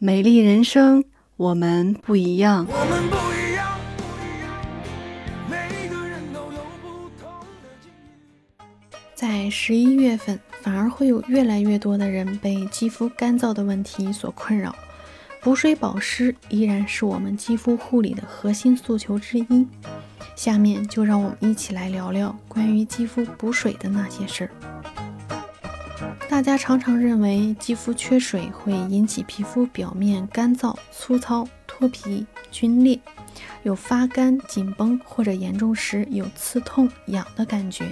美丽人生，我们不一样。我们不一样，不一样，每个人都有不同的。在十一月份，反而会有越来越多的人被肌肤干燥的问题所困扰。补水保湿依然是我们肌肤护理的核心诉求之一。下面就让我们一起来聊聊关于肌肤补水的那些事儿。大家常常认为肌肤缺水会引起皮肤表面干燥、粗糙、脱皮、皲裂，有发干、紧绷或者严重时有刺痛、痒的感觉。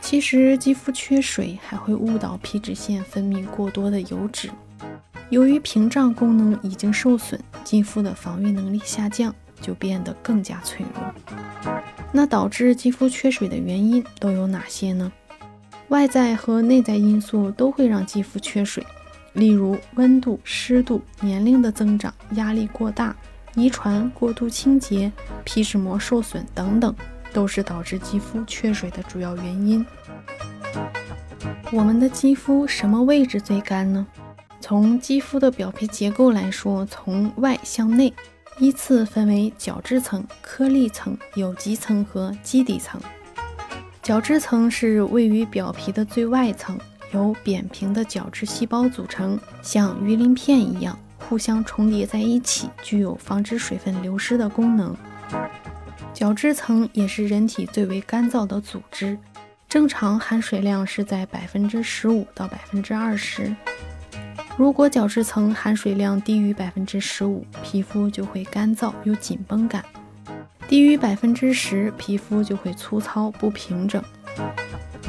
其实，肌肤缺水还会误导皮脂腺分泌过多的油脂。由于屏障功能已经受损，肌肤的防御能力下降，就变得更加脆弱。那导致肌肤缺水的原因都有哪些呢？外在和内在因素都会让肌肤缺水，例如温度、湿度、年龄的增长、压力过大、遗传、过度清洁、皮脂膜受损等等，都是导致肌肤缺水的主要原因。我们的肌肤什么位置最干呢？从肌肤的表皮结构来说，从外向内，依次分为角质层、颗粒层、有极层和基底层。角质层是位于表皮的最外层，由扁平的角质细胞组成，像鱼鳞片一样互相重叠在一起，具有防止水分流失的功能。角质层也是人体最为干燥的组织，正常含水量是在百分之十五到百分之二十。如果角质层含水量低于百分之十五，皮肤就会干燥有紧绷感。低于百分之十，皮肤就会粗糙不平整；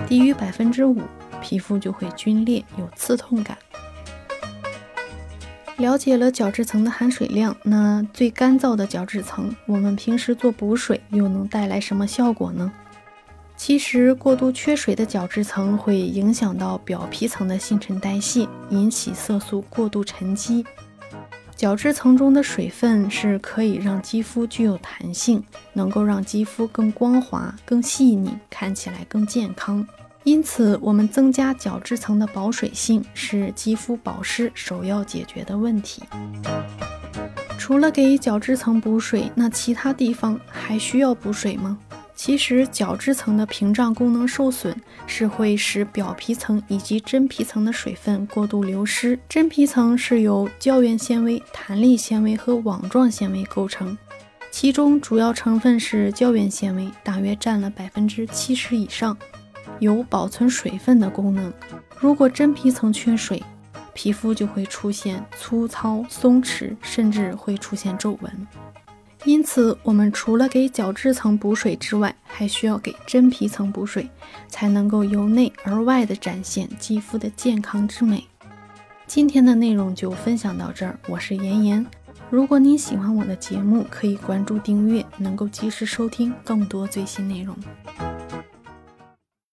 低于百分之五，皮肤就会皲裂有刺痛感。了解了角质层的含水量，那最干燥的角质层，我们平时做补水又能带来什么效果呢？其实，过度缺水的角质层会影响到表皮层的新陈代谢，引起色素过度沉积。角质层中的水分是可以让肌肤具有弹性，能够让肌肤更光滑、更细腻，看起来更健康。因此，我们增加角质层的保水性是肌肤保湿首要解决的问题。除了给角质层补水，那其他地方还需要补水吗？其实，角质层的屏障功能受损是会使表皮层以及真皮层的水分过度流失。真皮层是由胶原纤维、弹力纤维和网状纤维构成，其中主要成分是胶原纤维，大约占了百分之七十以上，有保存水分的功能。如果真皮层缺水，皮肤就会出现粗糙、松弛，甚至会出现皱纹。因此，我们除了给角质层补水之外，还需要给真皮层补水，才能够由内而外的展现肌肤的健康之美。今天的内容就分享到这儿，我是妍妍。如果你喜欢我的节目，可以关注订阅，能够及时收听更多最新内容。